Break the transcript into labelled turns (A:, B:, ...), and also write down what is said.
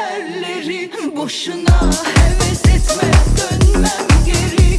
A: biterleri Boşuna heves etme dönmem geri.